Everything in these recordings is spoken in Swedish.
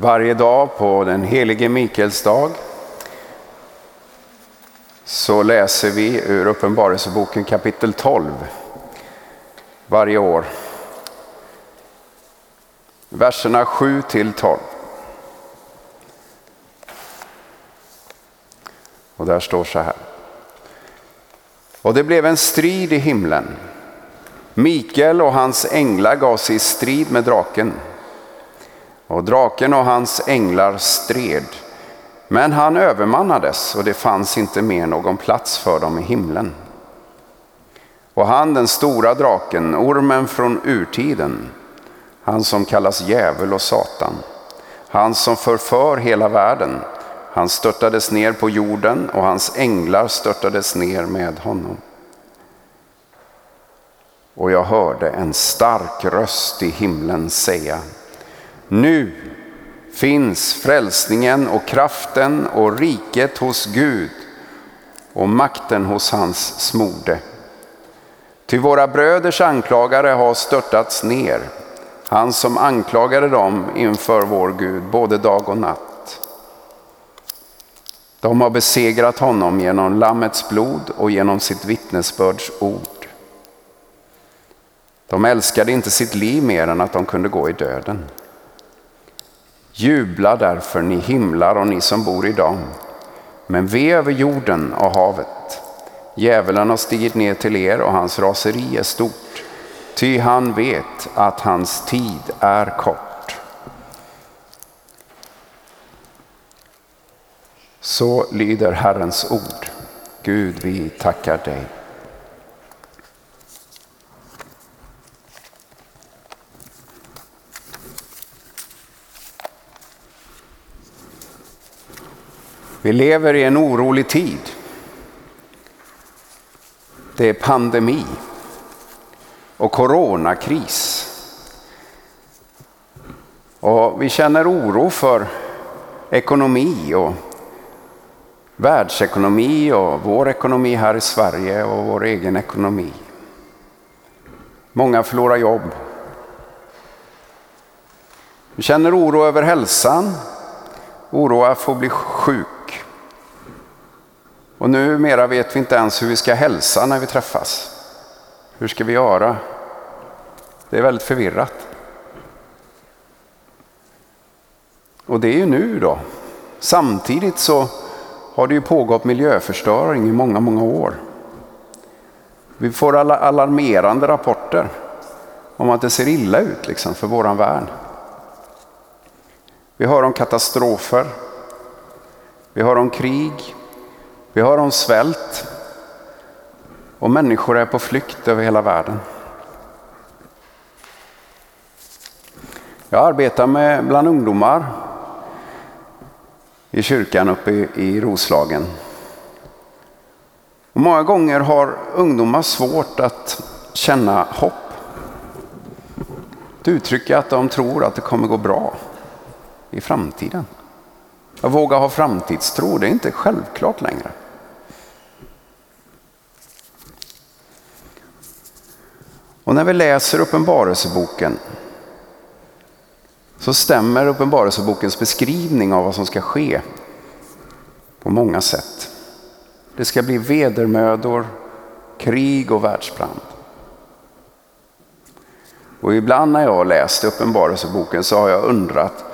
Varje dag på den helige Mikaels dag så läser vi ur Uppenbarelseboken kapitel 12 varje år. Verserna 7 till 12. Och där står så här. Och det blev en strid i himlen. Mikael och hans änglar gav sig i strid med draken. Och draken och hans änglar stred. Men han övermannades och det fanns inte mer någon plats för dem i himlen. Och han, den stora draken, ormen från urtiden, han som kallas djävul och Satan, han som förför hela världen, han störtades ner på jorden och hans änglar störtades ner med honom. Och jag hörde en stark röst i himlen säga nu finns frälsningen och kraften och riket hos Gud och makten hos hans smorde. Ty våra bröders anklagare har störtats ner, han som anklagade dem inför vår Gud både dag och natt. De har besegrat honom genom Lammets blod och genom sitt vittnesbörds ord. De älskade inte sitt liv mer än att de kunde gå i döden. Jubla därför ni himlar och ni som bor i dem. Men ve över jorden och havet. Djävulen har stigit ner till er och hans raseri är stort. Ty han vet att hans tid är kort. Så lyder Herrens ord. Gud, vi tackar dig. Vi lever i en orolig tid. Det är pandemi och coronakris. Och vi känner oro för ekonomi och världsekonomi och vår ekonomi här i Sverige och vår egen ekonomi. Många förlorar jobb. Vi känner oro över hälsan, oro att få bli sjuk. Och numera vet vi inte ens hur vi ska hälsa när vi träffas. Hur ska vi göra? Det är väldigt förvirrat. Och det är ju nu då. Samtidigt så har det ju pågått miljöförstöring i många, många år. Vi får alla alarmerande rapporter om att det ser illa ut liksom för våran värld. Vi hör om katastrofer. Vi hör om krig. Vi hör om svält. Och människor är på flykt över hela världen. Jag arbetar med bland ungdomar i kyrkan uppe i, Roslagen. Och många gånger har ungdomar svårt att känna hopp. Att uttrycka att de tror att det kommer gå bra i framtiden. Att våga ha framtidstro, det är inte självklart längre. Och när vi läser Uppenbarelseboken så stämmer Uppenbarelsebokens beskrivning av vad som ska ske på många sätt. Det ska bli vedermödor, krig och världsbrand. Och ibland när jag har läst Uppenbarelseboken så har jag undrat,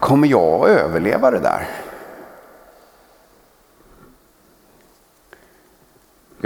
kommer jag att överleva det där?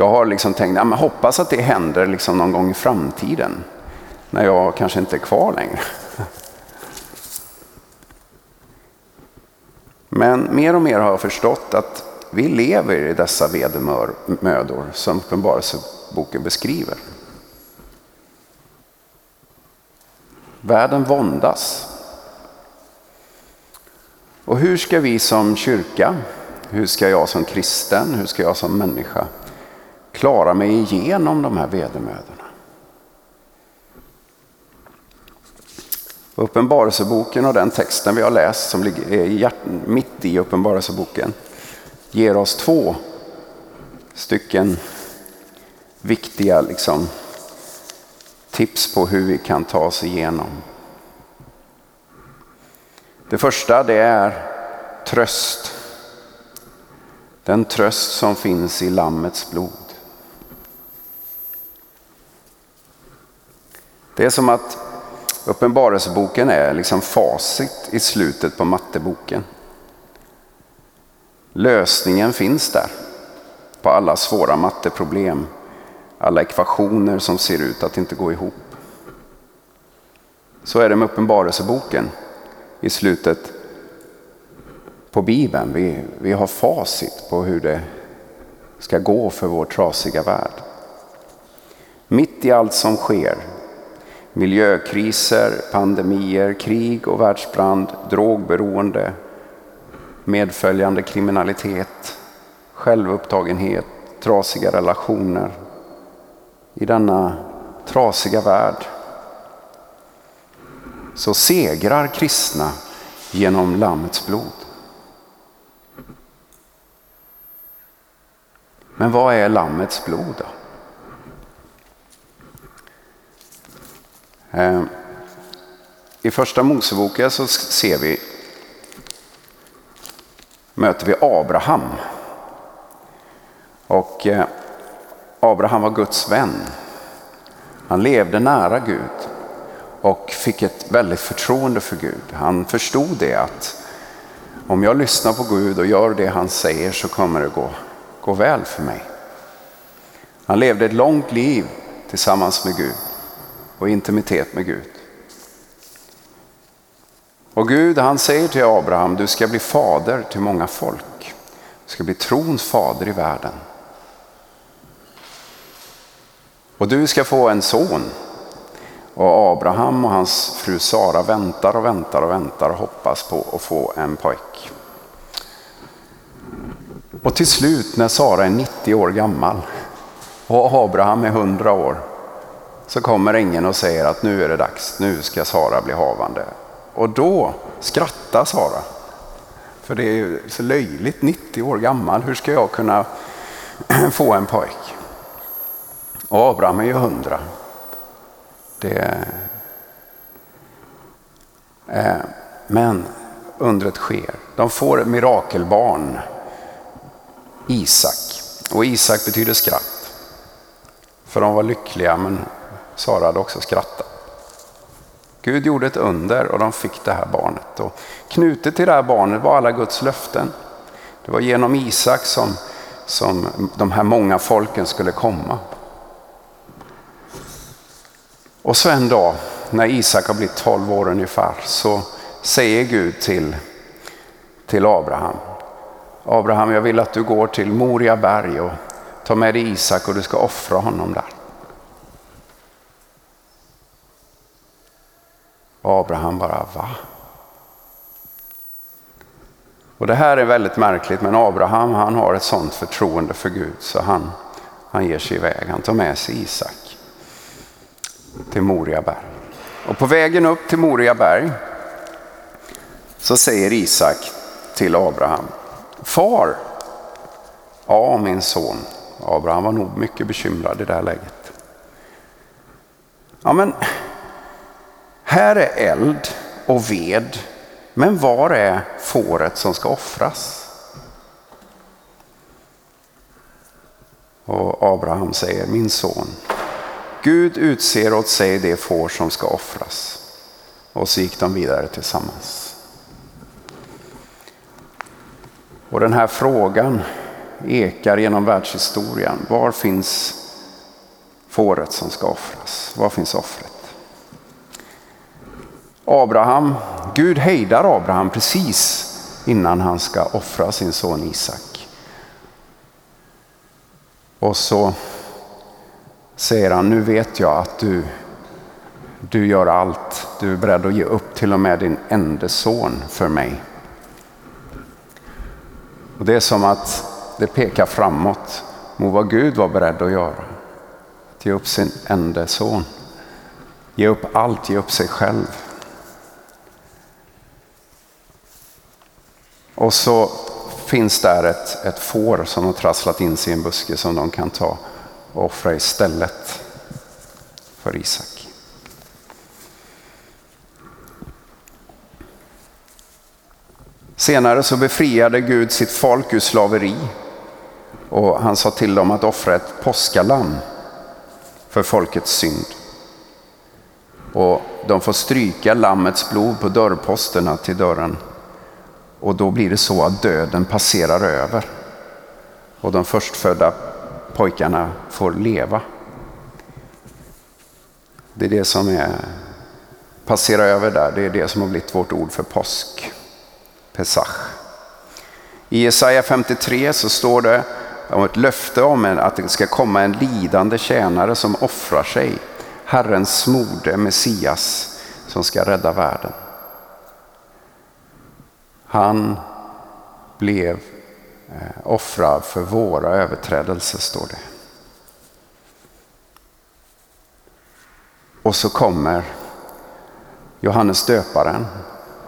Jag har liksom tänkt, ja, men hoppas att det händer liksom någon gång i framtiden. När jag kanske inte är kvar längre. Men mer och mer har jag förstått att vi lever i dessa vedermödor som Uppenbarelseboken beskriver. Världen våndas. Och hur ska vi som kyrka, hur ska jag som kristen, hur ska jag som människa klara mig igenom de här vedermödorna? Uppenbarelseboken och den texten vi har läst som ligger mitt i Uppenbarelseboken ger oss två stycken viktiga liksom, tips på hur vi kan ta oss igenom. Det första det är tröst. Den tröst som finns i Lammets blod. Det är som att Uppenbarelseboken är liksom facit i slutet på matteboken. Lösningen finns där på alla svåra matteproblem, alla ekvationer som ser ut att inte gå ihop. Så är det med Uppenbarelseboken i slutet på Bibeln. Vi, vi har facit på hur det ska gå för vår trasiga värld. Mitt i allt som sker, miljökriser, pandemier, krig och världsbrand, drogberoende, medföljande kriminalitet, självupptagenhet, trasiga relationer. I denna trasiga värld så segrar kristna genom Lammets blod. Men vad är Lammets blod då? Eh, I första Moseboken så ser vi, möter vi Abraham. Och eh, Abraham var Guds vän. Han levde nära Gud och fick ett väldigt förtroende för Gud. Han förstod det att om jag lyssnar på Gud och gör det han säger så kommer det gå, gå väl för mig. Han levde ett långt liv tillsammans med Gud och intimitet med Gud. Och Gud han säger till Abraham, du ska bli fader till många folk. Du ska bli trons fader i världen. Och du ska få en son. Och Abraham och hans fru Sara väntar och väntar och väntar och hoppas på att få en pojk. Och till slut när Sara är 90 år gammal och Abraham är 100 år så kommer ängeln och säger att nu är det dags, nu ska Sara bli havande. Och då skrattar Sara. För det är så löjligt, 90 år gammal, hur ska jag kunna få en pojk? Och Abraham är ju 100. Det... Eh, men undret sker. De får ett mirakelbarn, Isak. Och Isak betyder skratt. För de var lyckliga men Sara hade också skrattat. Gud gjorde ett under och de fick det här barnet. Och knutet till det här barnet var alla Guds löften. Det var genom Isak som, som de här många folken skulle komma. Och så en dag när Isak har blivit 12 år ungefär så säger Gud till, till Abraham. Abraham, jag vill att du går till Moria berg och tar med dig Isak och du ska offra honom där. Abraham bara, va? Och det här är väldigt märkligt, men Abraham han har ett sånt förtroende för Gud så han, han ger sig iväg. Han tar med sig Isak till Moriaberg. Och på vägen upp till Moriaberg så säger Isak till Abraham, Far! Ja, min son. Abraham var nog mycket bekymrad i det här läget. Ja, men här är eld och ved, men var är fåret som ska offras? Och Abraham säger, min son, Gud utser åt sig det får som ska offras. Och så gick de vidare tillsammans. Och den här frågan ekar genom världshistorien. Var finns fåret som ska offras? Var finns offret? Abraham, Gud hejdar Abraham precis innan han ska offra sin son Isak. Och så säger han, nu vet jag att du, du gör allt. Du är beredd att ge upp till och med din enda son för mig. Och Det är som att det pekar framåt mot vad Gud var beredd att göra. Att ge upp sin enda son. Ge upp allt, ge upp sig själv. Och så finns där ett, ett får som har trasslat in sig i en buske som de kan ta och offra istället för Isak. Senare så befriade Gud sitt folk ur slaveri och han sa till dem att offra ett påskalamm för folkets synd. Och de får stryka lammets blod på dörrposterna till dörren. Och då blir det så att döden passerar över. Och de förstfödda pojkarna får leva. Det är det som är passera över där, det är det som har blivit vårt ord för påsk. Pesach. I Jesaja 53 så står det om ett löfte om att det ska komma en lidande tjänare som offrar sig. Herrens smorde Messias som ska rädda världen. Han blev eh, offrad för våra överträdelser, står det. Och så kommer Johannes döparen.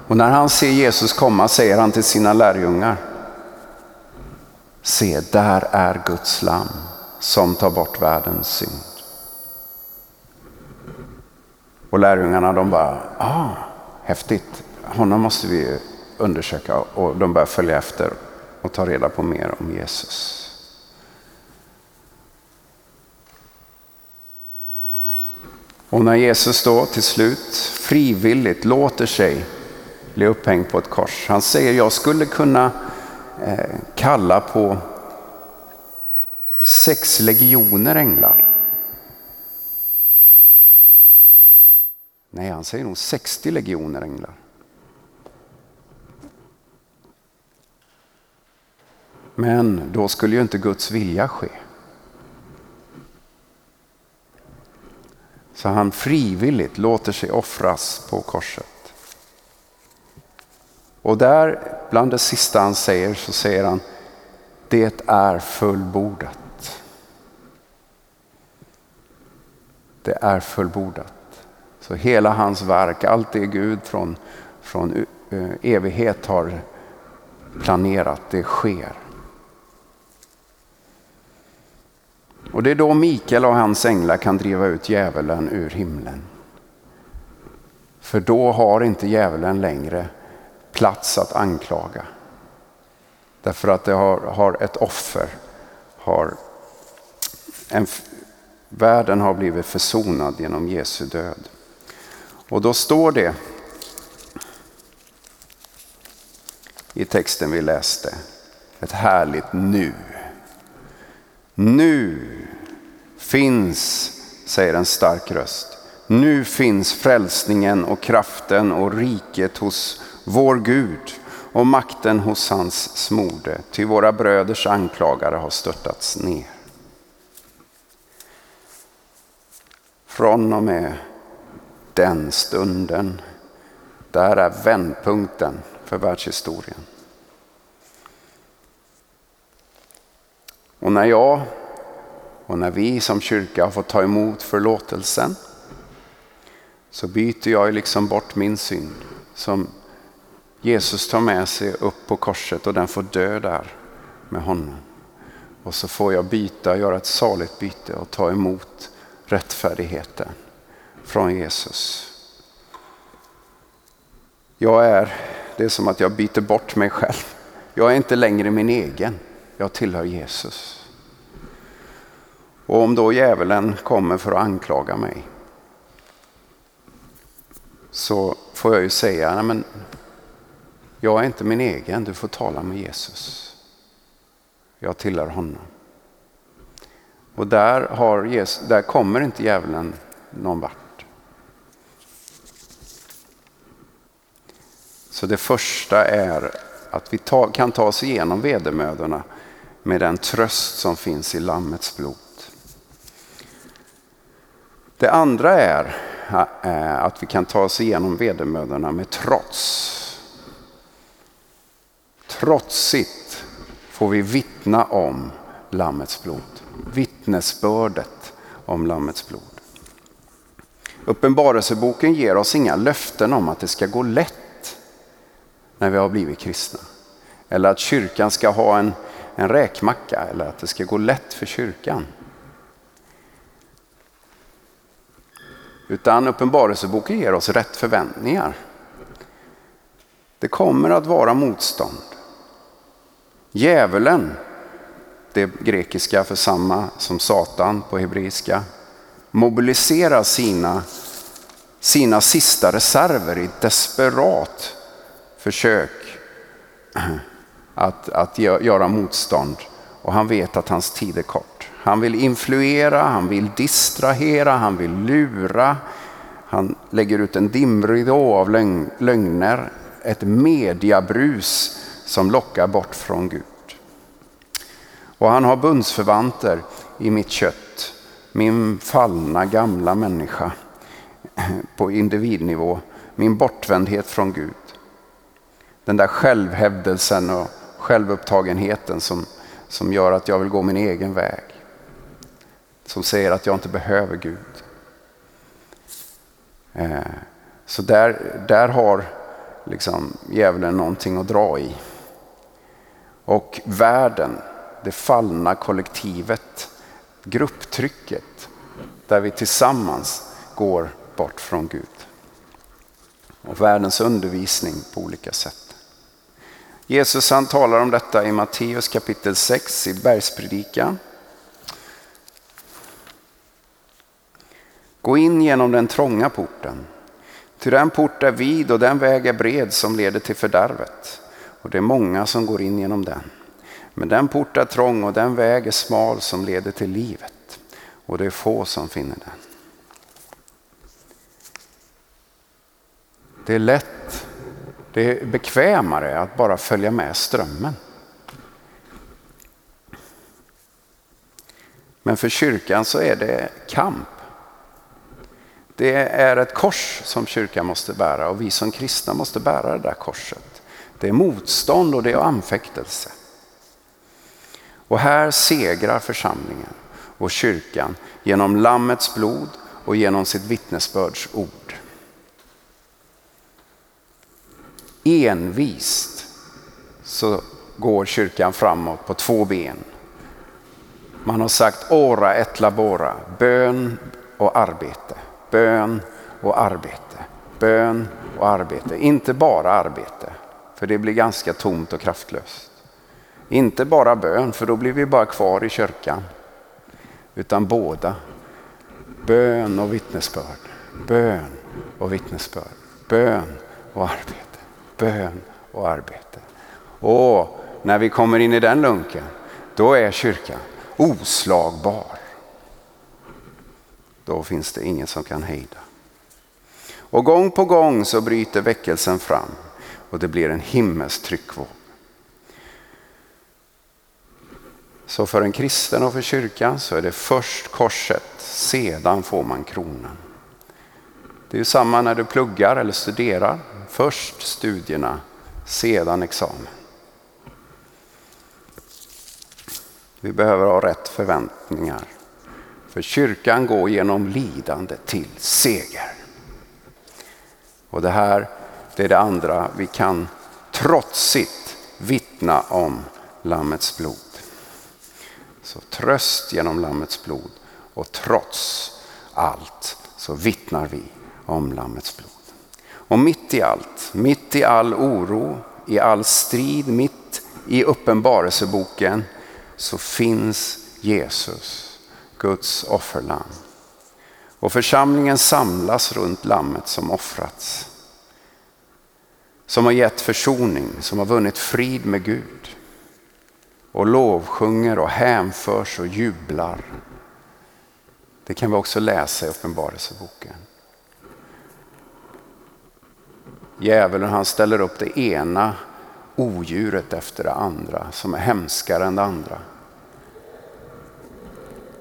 Och när han ser Jesus komma säger han till sina lärjungar. Se, där är Guds lam som tar bort världens synd. Och lärjungarna de bara, ah, häftigt, honom måste vi undersöka. Och de börjar följa efter och ta reda på mer om Jesus. Och när Jesus då till slut frivilligt låter sig bli upphängd på ett kors. Han säger jag skulle kunna eh, kalla på sex legioner änglar. Nej, han säger nog 60 legioner änglar. Men då skulle ju inte Guds vilja ske. Så han frivilligt låter sig offras på korset. Och där, bland det sista han säger, så säger han Det är fullbordat. Det är fullbordat. Så hela hans verk, allt det Gud från, från eh, evighet har planerat, det sker. Och det är då Mikael och hans änglar kan driva ut djävulen ur himlen. För då har inte djävulen längre plats att anklaga. Därför att det har, har ett offer. Har en, världen har blivit försonad genom Jesu död. Och då står det i texten vi läste, ett härligt nu. Nu finns, säger en stark röst, nu finns frälsningen och kraften och riket hos vår Gud och makten hos hans smorde, ty våra bröders anklagare har störtats ner. Från och med den stunden, där är vändpunkten för världshistorien. Och när jag och när vi som kyrka har fått ta emot förlåtelsen så byter jag liksom bort min synd som Jesus tar med sig upp på korset och den får dö där med honom. Och så får jag byta, göra ett saligt byte och ta emot rättfärdigheten från Jesus. Jag är, det är som att jag byter bort mig själv. Jag är inte längre min egen, jag tillhör Jesus. Och om då djävulen kommer för att anklaga mig så får jag ju säga, nej men jag är inte min egen, du får tala med Jesus. Jag tillhör honom. Och där, har Jesus, där kommer inte djävulen någon vart. Så det första är att vi ta, kan ta oss igenom vedermödorna med den tröst som finns i Lammets blod. Det andra är eh, att vi kan ta oss igenom vedermödorna med trots. Trotsigt får vi vittna om Lammets blod. Vittnesbördet om Lammets blod. Uppenbarelseboken ger oss inga löften om att det ska gå lätt när vi har blivit kristna. Eller att kyrkan ska ha en, en räkmacka eller att det ska gå lätt för kyrkan. Utan uppenbarelseboken ger oss rätt förväntningar. Det kommer att vara motstånd. Djävulen, det grekiska för samma som Satan på hebreiska, mobiliserar sina, sina sista reserver i desperat försök att, att göra motstånd. Och han vet att hans tid är kort. Han vill influera, han vill distrahera, han vill lura. Han lägger ut en dimridå av lögner, ett mediabrus som lockar bort från Gud. Och han har bundsförvanter i mitt kött, min fallna gamla människa på individnivå, min bortvändhet från Gud. Den där självhävdelsen och självupptagenheten som, som gör att jag vill gå min egen väg. Som säger att jag inte behöver Gud. Eh, så där, där har liksom djävulen någonting att dra i. Och världen, det fallna kollektivet, grupptrycket där vi tillsammans går bort från Gud. Och världens undervisning på olika sätt. Jesus han talar om detta i Matteus kapitel 6 i bergspredikan. Gå in genom den trånga porten. Ty den port är vid och den väg är bred som leder till fördärvet. Och det är många som går in genom den. Men den port är trång och den väg är smal som leder till livet. Och det är få som finner den. Det är lätt, det är bekvämare att bara följa med strömmen. Men för kyrkan så är det kamp. Det är ett kors som kyrkan måste bära och vi som kristna måste bära det där korset. Det är motstånd och det är anfäktelse. Och här segrar församlingen och kyrkan genom Lammets blod och genom sitt vittnesbörds ord. Envist så går kyrkan framåt på två ben. Man har sagt ora et labora, bön och arbete. Bön och arbete. Bön och arbete. Inte bara arbete, för det blir ganska tomt och kraftlöst. Inte bara bön, för då blir vi bara kvar i kyrkan. Utan båda. Bön och vittnesbörd. Bön och vittnesbörd. Bön och arbete. Bön och arbete. Och när vi kommer in i den lunken, då är kyrkan oslagbar. Då finns det ingen som kan hejda. Och gång på gång så bryter väckelsen fram och det blir en himmelsk tryckvåg. Så för en kristen och för kyrkan så är det först korset, sedan får man kronan. Det är ju samma när du pluggar eller studerar. Först studierna, sedan examen. Vi behöver ha rätt förväntningar. För kyrkan går genom lidande till seger. Och det här, det är det andra vi kan trotsigt vittna om Lammets blod. Så tröst genom Lammets blod och trots allt så vittnar vi om Lammets blod. Och mitt i allt, mitt i all oro, i all strid, mitt i uppenbarelseboken så finns Jesus Guds offerlamm. Och församlingen samlas runt lammet som offrats. Som har gett försoning, som har vunnit frid med Gud. Och lovsjunger och hänförs och jublar. Det kan vi också läsa i Uppenbarelseboken. Djävulen han ställer upp det ena odjuret efter det andra som är hemskare än det andra.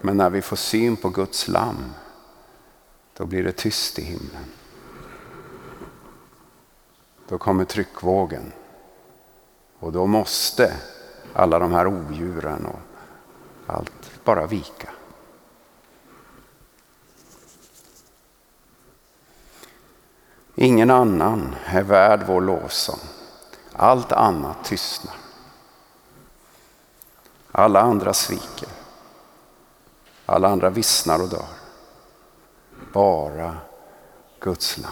Men när vi får syn på Guds lamm, då blir det tyst i himlen. Då kommer tryckvågen. Och då måste alla de här odjuren och allt bara vika. Ingen annan är värd vår lovsång. Allt annat tystnar. Alla andra sviker. Alla andra vissnar och dör. Bara Guds lamm.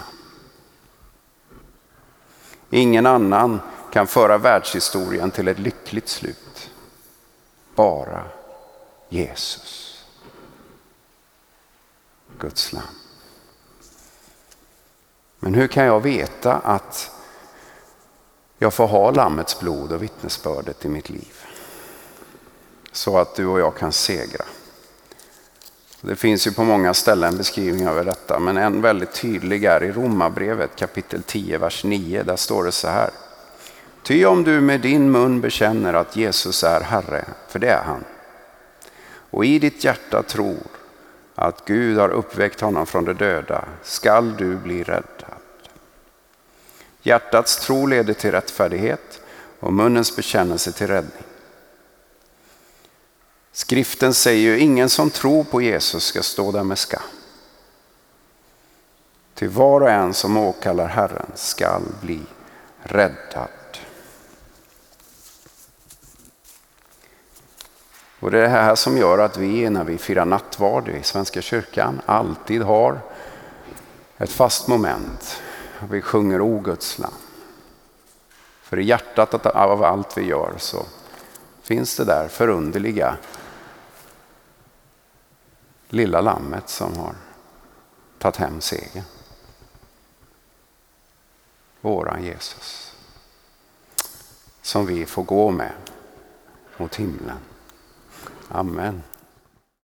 Ingen annan kan föra världshistorien till ett lyckligt slut. Bara Jesus. Guds lam. Men hur kan jag veta att jag får ha Lammets blod och vittnesbördet i mitt liv? Så att du och jag kan segra. Det finns ju på många ställen beskrivningar över detta, men en väldigt tydlig är i Romarbrevet kapitel 10, vers 9. Där står det så här. Ty om du med din mun bekänner att Jesus är Herre, för det är han, och i ditt hjärta tror att Gud har uppväckt honom från de döda, skall du bli räddad. Hjärtats tro leder till rättfärdighet och munnens bekännelse till räddning. Skriften säger ju ingen som tror på Jesus ska stå där med skam. Till var och en som åkallar Herren skall bli räddad. Och det är det här som gör att vi när vi firar nattvard i Svenska kyrkan alltid har ett fast moment. Vi sjunger O Guds land. För i hjärtat av allt vi gör så finns det där förunderliga lilla lammet som har tagit hem segern. Våran Jesus. Som vi får gå med mot himlen. Amen.